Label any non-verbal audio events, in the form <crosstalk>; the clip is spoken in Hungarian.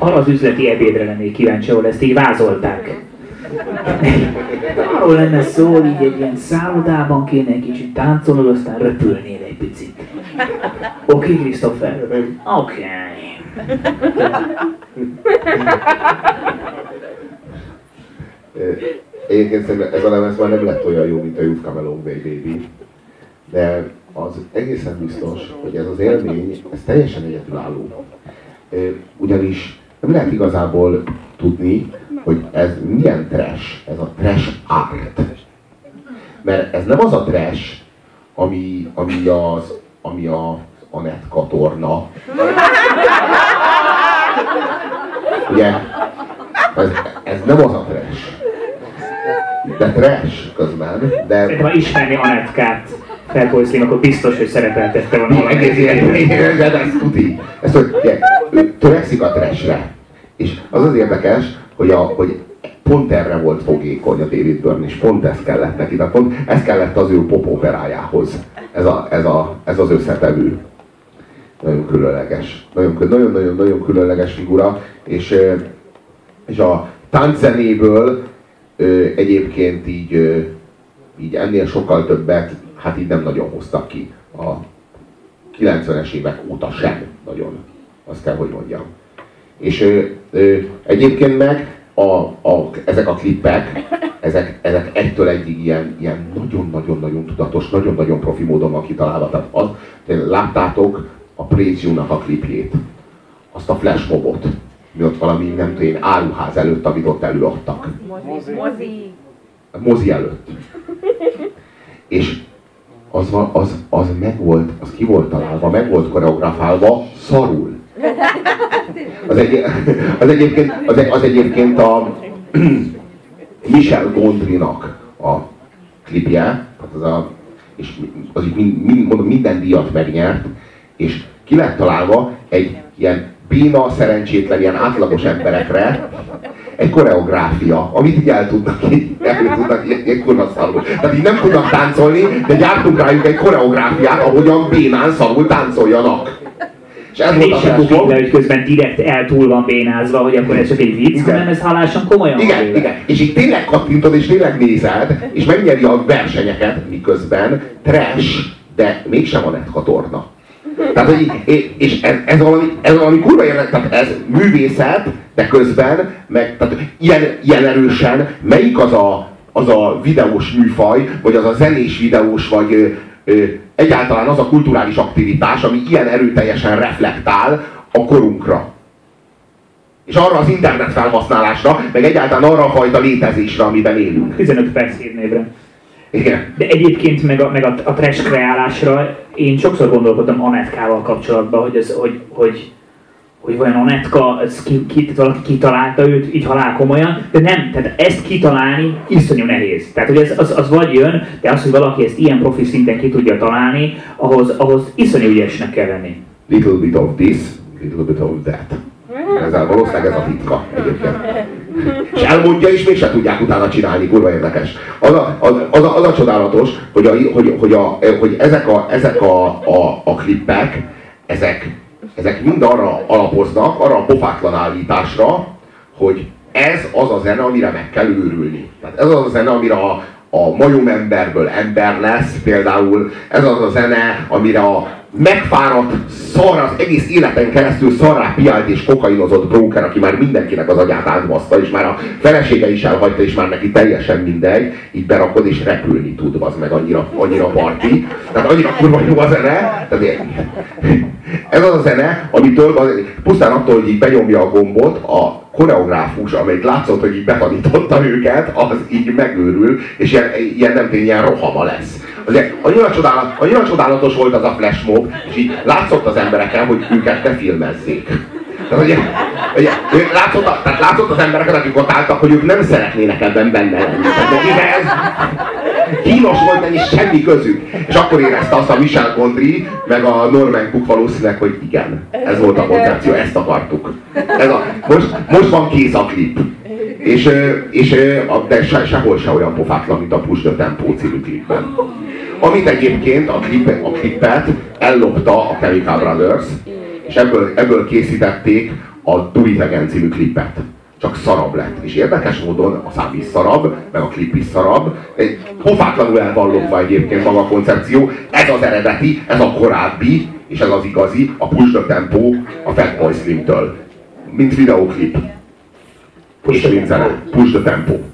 arra az üzleti ebédre lennék kíváncsi, ahol ezt így vázolták. Arról lenne szó, így egy ilyen szállodában kéne egy kicsit táncolnod, aztán röpülnél egy picit. Oké, okay, Christopher? Oké. Okay. Egyébként szerintem ez a lemez már nem lett olyan jó, mint a You've Come Baby, de az egészen biztos, hogy ez az élmény, ez teljesen egyedülálló. Ugyanis nem lehet igazából tudni, hogy ez milyen trash, ez a trash art. Mert ez nem az a trash, ami, ami az, ami a Anett katorna. Ugye, ez, ez nem az a trash. De trash közben, de... Szerintem, ha ismerni Anetkát, felkoszlim, akkor biztos, hogy szerepeltette volna valami. Egész de ez tuti. Ezt, hogy törekszik a trashre. És az az érdekes, hogy, a, hogy pont erre volt fogékony a David Byrne, és pont ez kellett neki, tehát pont ez kellett az ő popoperájához, ez, a, ez, a, ez az összetevő. Nagyon különleges, nagyon-nagyon-nagyon különleges figura, és, és a tánczenéből egyébként így, így ennél sokkal többet, hát így nem nagyon hoztak ki. A 90-es évek óta sem nagyon, azt kell, hogy mondjam. És ö, ö, egyébként meg a, a, ezek a klippek, ezek, ezek egytől egyig ilyen, ilyen nagyon-nagyon-nagyon tudatos, nagyon-nagyon profi módon van kitalálva. Tehát az, láttátok a Préziumnak a klipjét, azt a flashmobot, mi ott valami, nem tudom én, áruház előtt, amit ott előadtak. Mozi. Mozi. Mozi előtt. És az, az, az meg volt, az ki volt találva, meg volt koreografálva szarul. Az, egy, az, egyébként, az, az egyébként a <clears throat> Michel Gondrinak a klipje, hát az a, és az mind, mind, mondom, minden díjat megnyert, és ki lett találva egy ilyen béna, szerencsétlen, ilyen átlagos emberekre egy koreográfia, amit így el tudnak, így, el tudnak ilyen, ilyen kurva szarul. Tehát így nem tudnak táncolni, de gyártunk rájuk egy koreográfiát, ahogyan bénán szarul táncoljanak. És ez volt a bukik le, hogy közben direkt eltúl van bénázva, hogy akkor ez csak egy vicc, igen. hanem ez halásan komolyan Igen, van igen. És így tényleg kattintod, és tényleg nézed, és megnyeri a versenyeket, miközben trash, de mégsem a netkatorna. Tehát, hogy, és ez, ez, valami, ez valami kurva jelent, tehát ez művészet, de közben, meg, tehát ilyen, ilyen erősen, melyik az a, az a videós műfaj, vagy az a zenés videós, vagy egyáltalán az a kulturális aktivitás, ami ilyen erőteljesen reflektál a korunkra. És arra az internet felhasználásra, meg egyáltalán arra a fajta létezésre, amiben élünk. 15 perc hírnévre. Igen. De egyébként meg a, meg a, a trash kreálásra én sokszor gondolkodtam Anetkával kapcsolatban, hogy, ez, hogy, hogy, hogy vajon Anetka, ez ki, ki, valaki kitalálta őt így halál komolyan, de nem, tehát ezt kitalálni iszonyú nehéz. Tehát, hogy ez, az, az vagy jön, de az, hogy valaki ezt ilyen profi szinten ki tudja találni, ahhoz, ahhoz iszonyú ügyesnek kell lenni. Little bit of this, little bit of that. Ez valószínűleg ez a titka egyébként. És elmondja, és mégse tudják utána csinálni, kurva érdekes. Az a, az, az a, az a csodálatos, hogy, a, hogy, hogy, a, hogy ezek, a, ezek a, a, a klippek, ezek, ezek mind arra alapoznak, arra a pofátlan állításra, hogy ez az a zene, amire meg kell őrülni. Tehát ez az a zene, amire a, a majom emberből ember lesz, például ez az a zene, amire a megfáradt, szar az egész életen keresztül szarrá piált és kokainozott broker, aki már mindenkinek az agyát átbaszta, és már a felesége is elhagyta, és már neki teljesen mindegy, így berakod és repülni tud, az meg annyira, annyira parti. Tehát annyira kurva jó a zene. Tehát <laughs> ez az a zene, amitől pusztán attól, hogy így benyomja a gombot, a koreográfus, amelyik látszott, hogy így betanította őket, az így megőrül, és ilyen, ilyen nem tény, ilyen rohama lesz. Azért annyira, csodálat, annyira csodálatos volt az a flashmob, és így látszott az embereken, hogy őket ne filmezzék. Tehát, ugye, ugye, látszott, tehát látszott az embereket, akik ott álltak, hogy ők nem szeretnének ebben benne lenni. Tehát ez kínos volt, neki semmi közük. És akkor érezte azt a Michel Gondry, meg a Norman Cook valószínűleg, hogy igen, ez volt a koncepció, ezt akartuk. Ez a, most, most van kész a klip. És, és de se, sehol se olyan pofátlan, mint a Push the Tempo című klipben. Amit egyébként a, klip, a klipet ellopta a Chemical Brothers, és ebből, ebből készítették a Do It Again című klipet. Csak szarabb lett. És érdekes módon a szám is szarabb, meg a klip is szarabb. Egy pofátlanul elvallogva egyébként maga a koncepció. Ez az eredeti, ez a korábbi, és ez az igazi, a Push the Tempo a Fatboy Slim-től. Mint videóklip. És mint zene. Push the Tempo.